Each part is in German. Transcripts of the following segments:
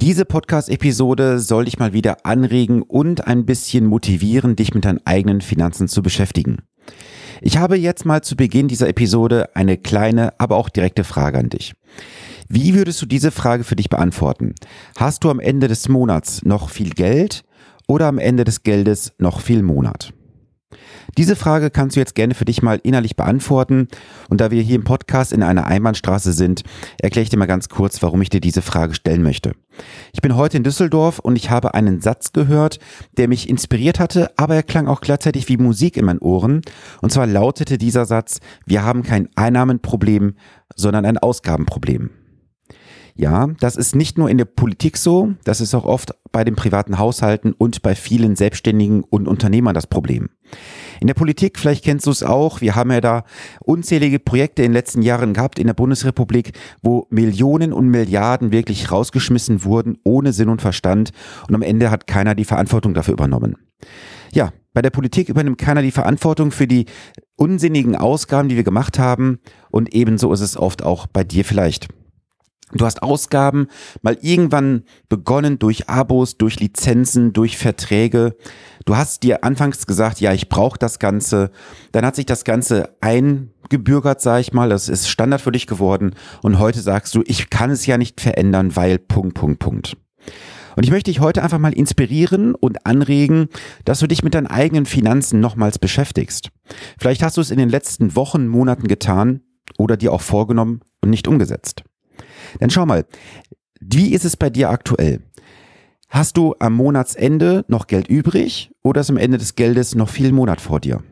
Diese Podcast-Episode soll dich mal wieder anregen und ein bisschen motivieren, dich mit deinen eigenen Finanzen zu beschäftigen. Ich habe jetzt mal zu Beginn dieser Episode eine kleine, aber auch direkte Frage an dich. Wie würdest du diese Frage für dich beantworten? Hast du am Ende des Monats noch viel Geld oder am Ende des Geldes noch viel Monat? Diese Frage kannst du jetzt gerne für dich mal innerlich beantworten. Und da wir hier im Podcast in einer Einbahnstraße sind, erkläre ich dir mal ganz kurz, warum ich dir diese Frage stellen möchte. Ich bin heute in Düsseldorf und ich habe einen Satz gehört, der mich inspiriert hatte, aber er klang auch gleichzeitig wie Musik in meinen Ohren. Und zwar lautete dieser Satz, wir haben kein Einnahmenproblem, sondern ein Ausgabenproblem. Ja, das ist nicht nur in der Politik so, das ist auch oft bei den privaten Haushalten und bei vielen Selbstständigen und Unternehmern das Problem. In der Politik, vielleicht kennst du es auch, wir haben ja da unzählige Projekte in den letzten Jahren gehabt in der Bundesrepublik, wo Millionen und Milliarden wirklich rausgeschmissen wurden, ohne Sinn und Verstand, und am Ende hat keiner die Verantwortung dafür übernommen. Ja, bei der Politik übernimmt keiner die Verantwortung für die unsinnigen Ausgaben, die wir gemacht haben, und ebenso ist es oft auch bei dir vielleicht. Du hast Ausgaben mal irgendwann begonnen durch Abos, durch Lizenzen, durch Verträge. Du hast dir anfangs gesagt, ja, ich brauche das Ganze. Dann hat sich das Ganze eingebürgert, sag ich mal. Das ist Standard für dich geworden. Und heute sagst du, ich kann es ja nicht verändern, weil Punkt, Punkt, Punkt. Und ich möchte dich heute einfach mal inspirieren und anregen, dass du dich mit deinen eigenen Finanzen nochmals beschäftigst. Vielleicht hast du es in den letzten Wochen, Monaten getan oder dir auch vorgenommen und nicht umgesetzt. Dann schau mal, wie ist es bei dir aktuell? Hast du am Monatsende noch Geld übrig oder ist am Ende des Geldes noch viel Monat vor dir?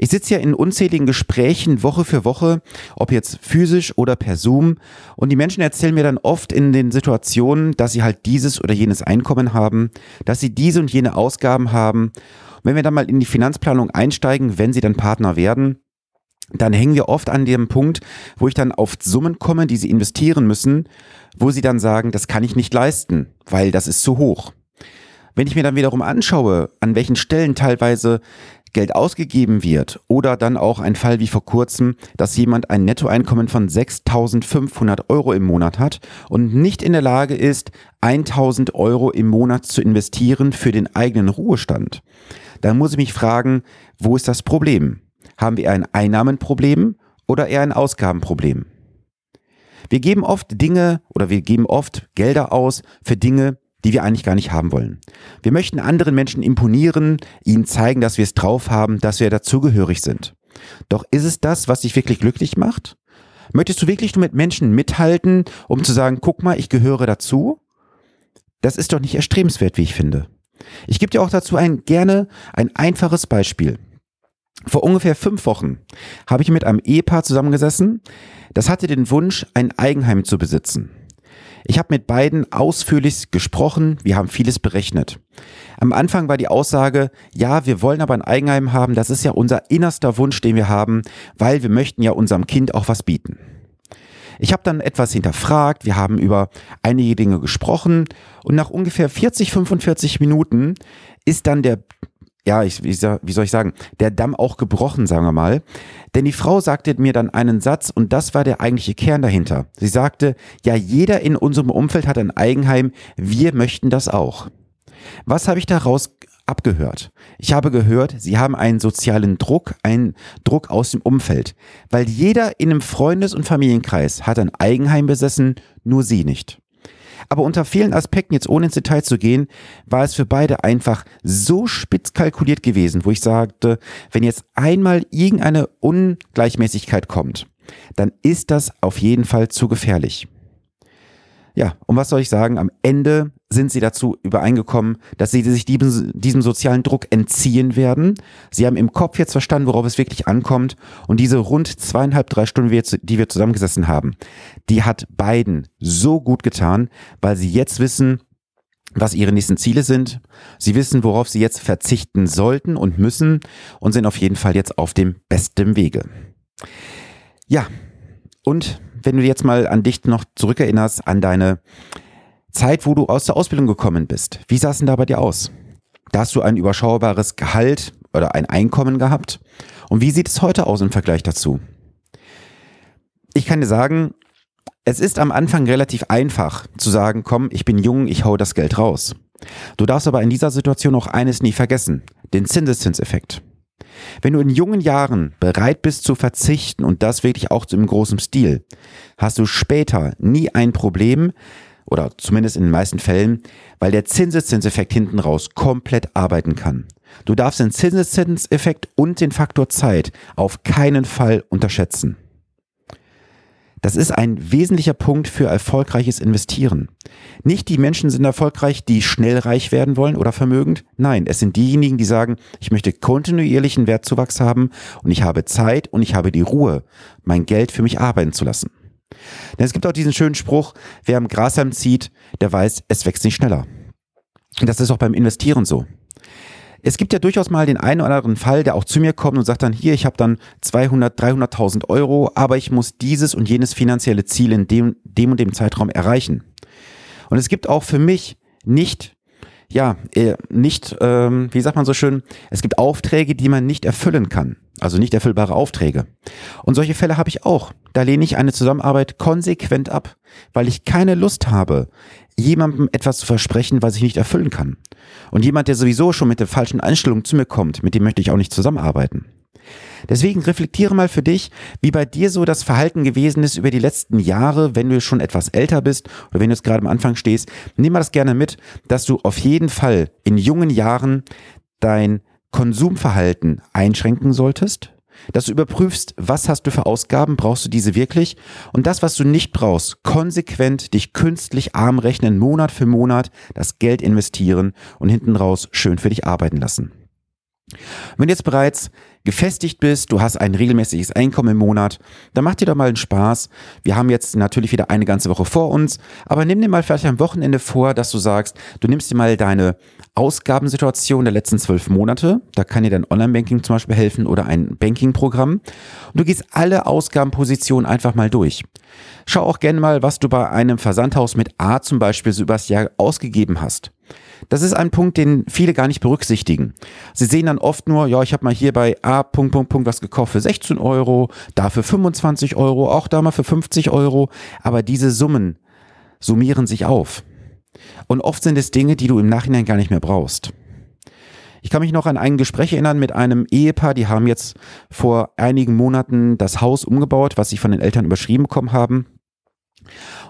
Ich sitze ja in unzähligen Gesprächen Woche für Woche, ob jetzt physisch oder per Zoom, und die Menschen erzählen mir dann oft in den Situationen, dass sie halt dieses oder jenes Einkommen haben, dass sie diese und jene Ausgaben haben. Und wenn wir dann mal in die Finanzplanung einsteigen, wenn sie dann Partner werden, dann hängen wir oft an dem Punkt, wo ich dann auf Summen komme, die sie investieren müssen, wo sie dann sagen, das kann ich nicht leisten, weil das ist zu hoch. Wenn ich mir dann wiederum anschaue, an welchen Stellen teilweise Geld ausgegeben wird oder dann auch ein Fall wie vor kurzem, dass jemand ein Nettoeinkommen von 6.500 Euro im Monat hat und nicht in der Lage ist, 1.000 Euro im Monat zu investieren für den eigenen Ruhestand, dann muss ich mich fragen, wo ist das Problem? Haben wir ein Einnahmenproblem oder eher ein Ausgabenproblem? Wir geben oft Dinge oder wir geben oft Gelder aus für Dinge, die wir eigentlich gar nicht haben wollen. Wir möchten anderen Menschen imponieren, ihnen zeigen, dass wir es drauf haben, dass wir dazugehörig sind. Doch ist es das, was dich wirklich glücklich macht? Möchtest du wirklich nur mit Menschen mithalten, um zu sagen, guck mal, ich gehöre dazu? Das ist doch nicht erstrebenswert, wie ich finde. Ich gebe dir auch dazu ein gerne ein einfaches Beispiel. Vor ungefähr fünf Wochen habe ich mit einem Ehepaar zusammengesessen, das hatte den Wunsch, ein Eigenheim zu besitzen. Ich habe mit beiden ausführlich gesprochen, wir haben vieles berechnet. Am Anfang war die Aussage, ja, wir wollen aber ein Eigenheim haben, das ist ja unser innerster Wunsch, den wir haben, weil wir möchten ja unserem Kind auch was bieten. Ich habe dann etwas hinterfragt, wir haben über einige Dinge gesprochen und nach ungefähr 40, 45 Minuten ist dann der ja, ich, wie soll ich sagen, der Damm auch gebrochen, sagen wir mal. Denn die Frau sagte mir dann einen Satz und das war der eigentliche Kern dahinter. Sie sagte, ja, jeder in unserem Umfeld hat ein Eigenheim, wir möchten das auch. Was habe ich daraus abgehört? Ich habe gehört, sie haben einen sozialen Druck, einen Druck aus dem Umfeld, weil jeder in einem Freundes- und Familienkreis hat ein Eigenheim besessen, nur sie nicht. Aber unter vielen Aspekten, jetzt ohne ins Detail zu gehen, war es für beide einfach so spitz kalkuliert gewesen, wo ich sagte, wenn jetzt einmal irgendeine Ungleichmäßigkeit kommt, dann ist das auf jeden Fall zu gefährlich. Ja, und was soll ich sagen? Am Ende sind sie dazu übereingekommen, dass sie sich diesem, diesem, sozialen Druck entziehen werden. Sie haben im Kopf jetzt verstanden, worauf es wirklich ankommt. Und diese rund zweieinhalb, drei Stunden, die wir zusammengesessen haben, die hat beiden so gut getan, weil sie jetzt wissen, was ihre nächsten Ziele sind. Sie wissen, worauf sie jetzt verzichten sollten und müssen und sind auf jeden Fall jetzt auf dem besten Wege. Ja, und wenn du jetzt mal an dich noch zurückerinnerst, an deine Zeit, wo du aus der Ausbildung gekommen bist, wie sah es denn da bei dir aus? Da hast du ein überschaubares Gehalt oder ein Einkommen gehabt. Und wie sieht es heute aus im Vergleich dazu? Ich kann dir sagen, Es ist am Anfang relativ einfach zu sagen, komm, ich bin jung, ich hau das Geld raus. Du darfst aber in dieser Situation auch eines nie vergessen, den Zinseszinseffekt. Wenn du in jungen Jahren bereit bist zu verzichten und das wirklich auch im großen Stil, hast du später nie ein Problem, oder zumindest in den meisten Fällen, weil der Zinseszinseffekt hinten raus komplett arbeiten kann. Du darfst den Zinseszinseffekt und den Faktor Zeit auf keinen Fall unterschätzen. Das ist ein wesentlicher Punkt für erfolgreiches Investieren. Nicht die Menschen sind erfolgreich, die schnell reich werden wollen oder vermögend. Nein, es sind diejenigen, die sagen, ich möchte kontinuierlichen Wertzuwachs haben und ich habe Zeit und ich habe die Ruhe, mein Geld für mich arbeiten zu lassen. Denn es gibt auch diesen schönen Spruch, wer am Grashalm zieht, der weiß, es wächst nicht schneller. Und das ist auch beim Investieren so. Es gibt ja durchaus mal den einen oder anderen Fall, der auch zu mir kommt und sagt dann, hier, ich habe dann 200, 300.000 Euro, aber ich muss dieses und jenes finanzielle Ziel in dem, dem und dem Zeitraum erreichen. Und es gibt auch für mich nicht ja, äh, nicht, ähm, wie sagt man so schön, es gibt Aufträge, die man nicht erfüllen kann. Also nicht erfüllbare Aufträge. Und solche Fälle habe ich auch. Da lehne ich eine Zusammenarbeit konsequent ab, weil ich keine Lust habe, jemandem etwas zu versprechen, was ich nicht erfüllen kann. Und jemand, der sowieso schon mit der falschen Einstellung zu mir kommt, mit dem möchte ich auch nicht zusammenarbeiten. Deswegen reflektiere mal für dich, wie bei dir so das Verhalten gewesen ist über die letzten Jahre, wenn du schon etwas älter bist oder wenn du jetzt gerade am Anfang stehst. Nimm mal das gerne mit, dass du auf jeden Fall in jungen Jahren dein Konsumverhalten einschränken solltest, dass du überprüfst, was hast du für Ausgaben, brauchst du diese wirklich und das, was du nicht brauchst, konsequent dich künstlich arm rechnen, Monat für Monat, das Geld investieren und hinten raus schön für dich arbeiten lassen. Wenn du jetzt bereits gefestigt bist, du hast ein regelmäßiges Einkommen im Monat, dann mach dir doch mal einen Spaß. Wir haben jetzt natürlich wieder eine ganze Woche vor uns, aber nimm dir mal vielleicht am Wochenende vor, dass du sagst, du nimmst dir mal deine Ausgabensituation der letzten zwölf Monate, da kann dir dein Online-Banking zum Beispiel helfen oder ein Banking-Programm und du gehst alle Ausgabenpositionen einfach mal durch. Schau auch gerne mal, was du bei einem Versandhaus mit A zum Beispiel so übers Jahr ausgegeben hast. Das ist ein Punkt, den viele gar nicht berücksichtigen. Sie sehen dann oft nur, ja, ich habe mal hier bei A Punkt, Punkt, Punkt was gekauft für 16 Euro, da für 25 Euro, auch da mal für 50 Euro. Aber diese Summen summieren sich auf. Und oft sind es Dinge, die du im Nachhinein gar nicht mehr brauchst. Ich kann mich noch an ein Gespräch erinnern mit einem Ehepaar, die haben jetzt vor einigen Monaten das Haus umgebaut, was sie von den Eltern überschrieben bekommen haben.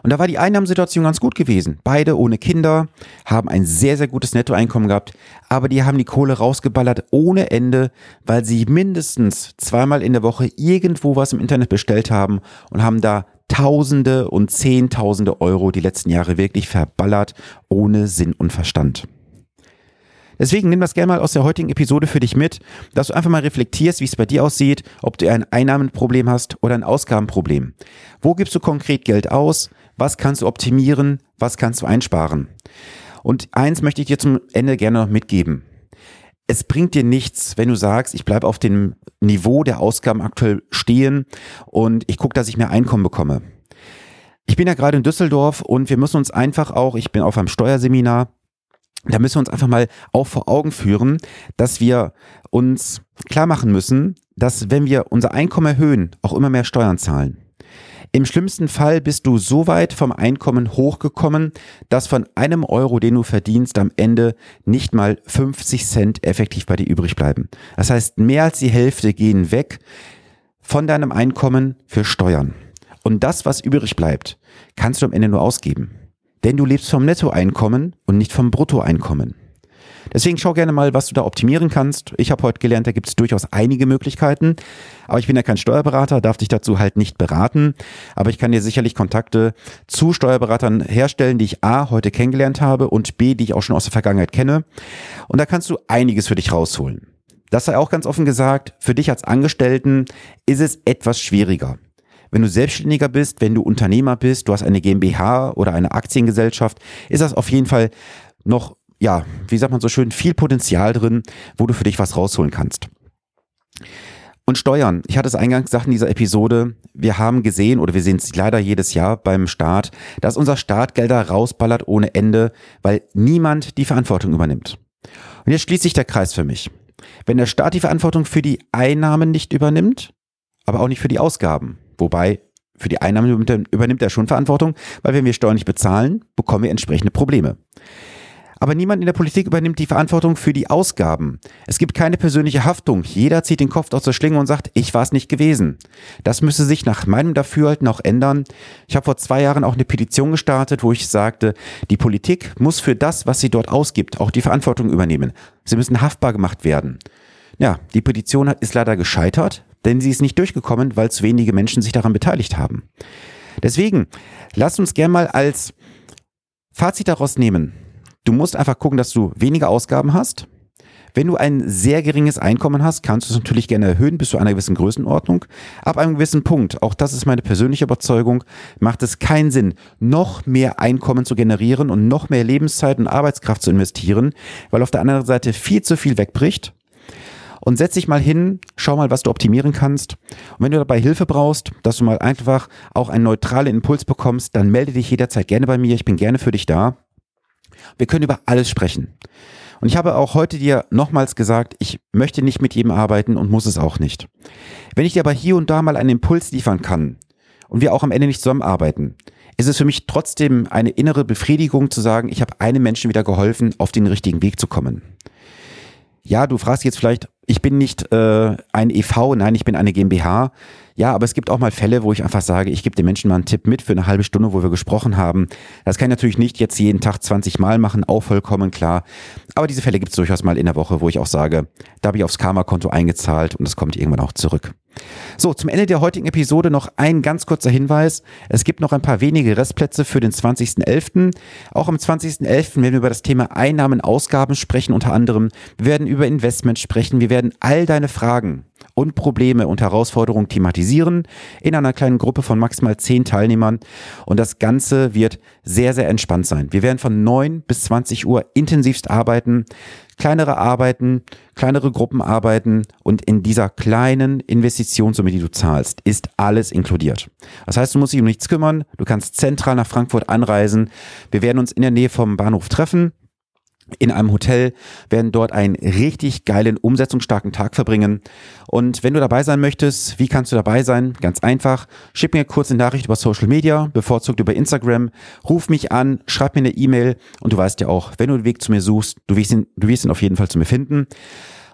Und da war die Einnahmensituation ganz gut gewesen. Beide ohne Kinder haben ein sehr, sehr gutes Nettoeinkommen gehabt, aber die haben die Kohle rausgeballert ohne Ende, weil sie mindestens zweimal in der Woche irgendwo was im Internet bestellt haben und haben da Tausende und Zehntausende Euro die letzten Jahre wirklich verballert, ohne Sinn und Verstand. Deswegen nimm das gerne mal aus der heutigen Episode für dich mit, dass du einfach mal reflektierst, wie es bei dir aussieht, ob du ein Einnahmenproblem hast oder ein Ausgabenproblem. Wo gibst du konkret Geld aus? Was kannst du optimieren? Was kannst du einsparen? Und eins möchte ich dir zum Ende gerne noch mitgeben. Es bringt dir nichts, wenn du sagst, ich bleibe auf dem Niveau der Ausgaben aktuell stehen und ich gucke, dass ich mehr Einkommen bekomme. Ich bin ja gerade in Düsseldorf und wir müssen uns einfach auch, ich bin auf einem Steuerseminar, da müssen wir uns einfach mal auch vor Augen führen, dass wir uns klar machen müssen, dass wenn wir unser Einkommen erhöhen, auch immer mehr Steuern zahlen. Im schlimmsten Fall bist du so weit vom Einkommen hochgekommen, dass von einem Euro, den du verdienst, am Ende nicht mal 50 Cent effektiv bei dir übrig bleiben. Das heißt, mehr als die Hälfte gehen weg von deinem Einkommen für Steuern. Und das, was übrig bleibt, kannst du am Ende nur ausgeben. Denn du lebst vom Nettoeinkommen und nicht vom Bruttoeinkommen. Deswegen schau gerne mal, was du da optimieren kannst. Ich habe heute gelernt, da gibt es durchaus einige Möglichkeiten. Aber ich bin ja kein Steuerberater, darf dich dazu halt nicht beraten. Aber ich kann dir sicherlich Kontakte zu Steuerberatern herstellen, die ich A heute kennengelernt habe und B, die ich auch schon aus der Vergangenheit kenne. Und da kannst du einiges für dich rausholen. Das sei auch ganz offen gesagt, für dich als Angestellten ist es etwas schwieriger. Wenn du Selbstständiger bist, wenn du Unternehmer bist, du hast eine GmbH oder eine Aktiengesellschaft, ist das auf jeden Fall noch, ja, wie sagt man so schön, viel Potenzial drin, wo du für dich was rausholen kannst. Und Steuern. Ich hatte es eingangs gesagt in dieser Episode. Wir haben gesehen oder wir sehen es leider jedes Jahr beim Staat, dass unser Staat Gelder rausballert ohne Ende, weil niemand die Verantwortung übernimmt. Und jetzt schließt sich der Kreis für mich. Wenn der Staat die Verantwortung für die Einnahmen nicht übernimmt, aber auch nicht für die Ausgaben, Wobei für die Einnahmen übernimmt er schon Verantwortung, weil wenn wir Steuern nicht bezahlen, bekommen wir entsprechende Probleme. Aber niemand in der Politik übernimmt die Verantwortung für die Ausgaben. Es gibt keine persönliche Haftung. Jeder zieht den Kopf aus der Schlinge und sagt, ich war es nicht gewesen. Das müsse sich nach meinem Dafürhalten auch ändern. Ich habe vor zwei Jahren auch eine Petition gestartet, wo ich sagte, die Politik muss für das, was sie dort ausgibt, auch die Verantwortung übernehmen. Sie müssen haftbar gemacht werden. Ja, die Petition ist leider gescheitert, denn sie ist nicht durchgekommen, weil zu wenige Menschen sich daran beteiligt haben. Deswegen, lasst uns gerne mal als Fazit daraus nehmen. Du musst einfach gucken, dass du weniger Ausgaben hast. Wenn du ein sehr geringes Einkommen hast, kannst du es natürlich gerne erhöhen bis zu einer gewissen Größenordnung. Ab einem gewissen Punkt, auch das ist meine persönliche Überzeugung, macht es keinen Sinn, noch mehr Einkommen zu generieren und noch mehr Lebenszeit und Arbeitskraft zu investieren, weil auf der anderen Seite viel zu viel wegbricht. Und setz dich mal hin, schau mal, was du optimieren kannst. Und wenn du dabei Hilfe brauchst, dass du mal einfach auch einen neutralen Impuls bekommst, dann melde dich jederzeit gerne bei mir. Ich bin gerne für dich da. Wir können über alles sprechen. Und ich habe auch heute dir nochmals gesagt, ich möchte nicht mit jedem arbeiten und muss es auch nicht. Wenn ich dir aber hier und da mal einen Impuls liefern kann und wir auch am Ende nicht zusammenarbeiten, ist es für mich trotzdem eine innere Befriedigung zu sagen, ich habe einem Menschen wieder geholfen, auf den richtigen Weg zu kommen. Ja, du fragst jetzt vielleicht, ich bin nicht äh, ein EV, nein, ich bin eine GmbH. Ja, aber es gibt auch mal Fälle, wo ich einfach sage, ich gebe den Menschen mal einen Tipp mit für eine halbe Stunde, wo wir gesprochen haben. Das kann ich natürlich nicht jetzt jeden Tag 20 Mal machen, auch vollkommen klar. Aber diese Fälle gibt es durchaus mal in der Woche, wo ich auch sage, da habe ich aufs Karma-Konto eingezahlt und es kommt irgendwann auch zurück. So, zum Ende der heutigen Episode noch ein ganz kurzer Hinweis. Es gibt noch ein paar wenige Restplätze für den 20.11. Auch am 20.11. werden wir über das Thema Einnahmen, Ausgaben sprechen, unter anderem. Wir werden über Investment sprechen. Wir werden all deine Fragen und Probleme und Herausforderungen thematisieren in einer kleinen Gruppe von maximal zehn Teilnehmern. Und das Ganze wird sehr, sehr entspannt sein. Wir werden von neun bis 20 Uhr intensivst arbeiten, kleinere Arbeiten, kleinere Gruppen arbeiten und in dieser kleinen Investitionssumme, die du zahlst, ist alles inkludiert. Das heißt, du musst dich um nichts kümmern. Du kannst zentral nach Frankfurt anreisen. Wir werden uns in der Nähe vom Bahnhof treffen in einem Hotel, werden dort einen richtig geilen, umsetzungsstarken Tag verbringen. Und wenn du dabei sein möchtest, wie kannst du dabei sein? Ganz einfach. Schick mir kurz eine Nachricht über Social Media, bevorzugt über Instagram. Ruf mich an, schreib mir eine E-Mail und du weißt ja auch, wenn du den Weg zu mir suchst, du wirst ihn, du wirst ihn auf jeden Fall zu mir finden.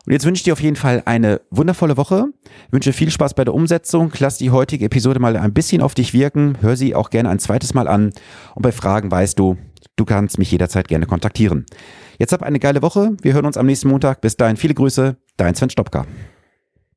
Und jetzt wünsche ich dir auf jeden Fall eine wundervolle Woche. Ich wünsche viel Spaß bei der Umsetzung. Lass die heutige Episode mal ein bisschen auf dich wirken. Hör sie auch gerne ein zweites Mal an. Und bei Fragen weißt du, du kannst mich jederzeit gerne kontaktieren. Jetzt hab eine geile Woche. Wir hören uns am nächsten Montag. Bis dahin viele Grüße. Dein Sven Stopka.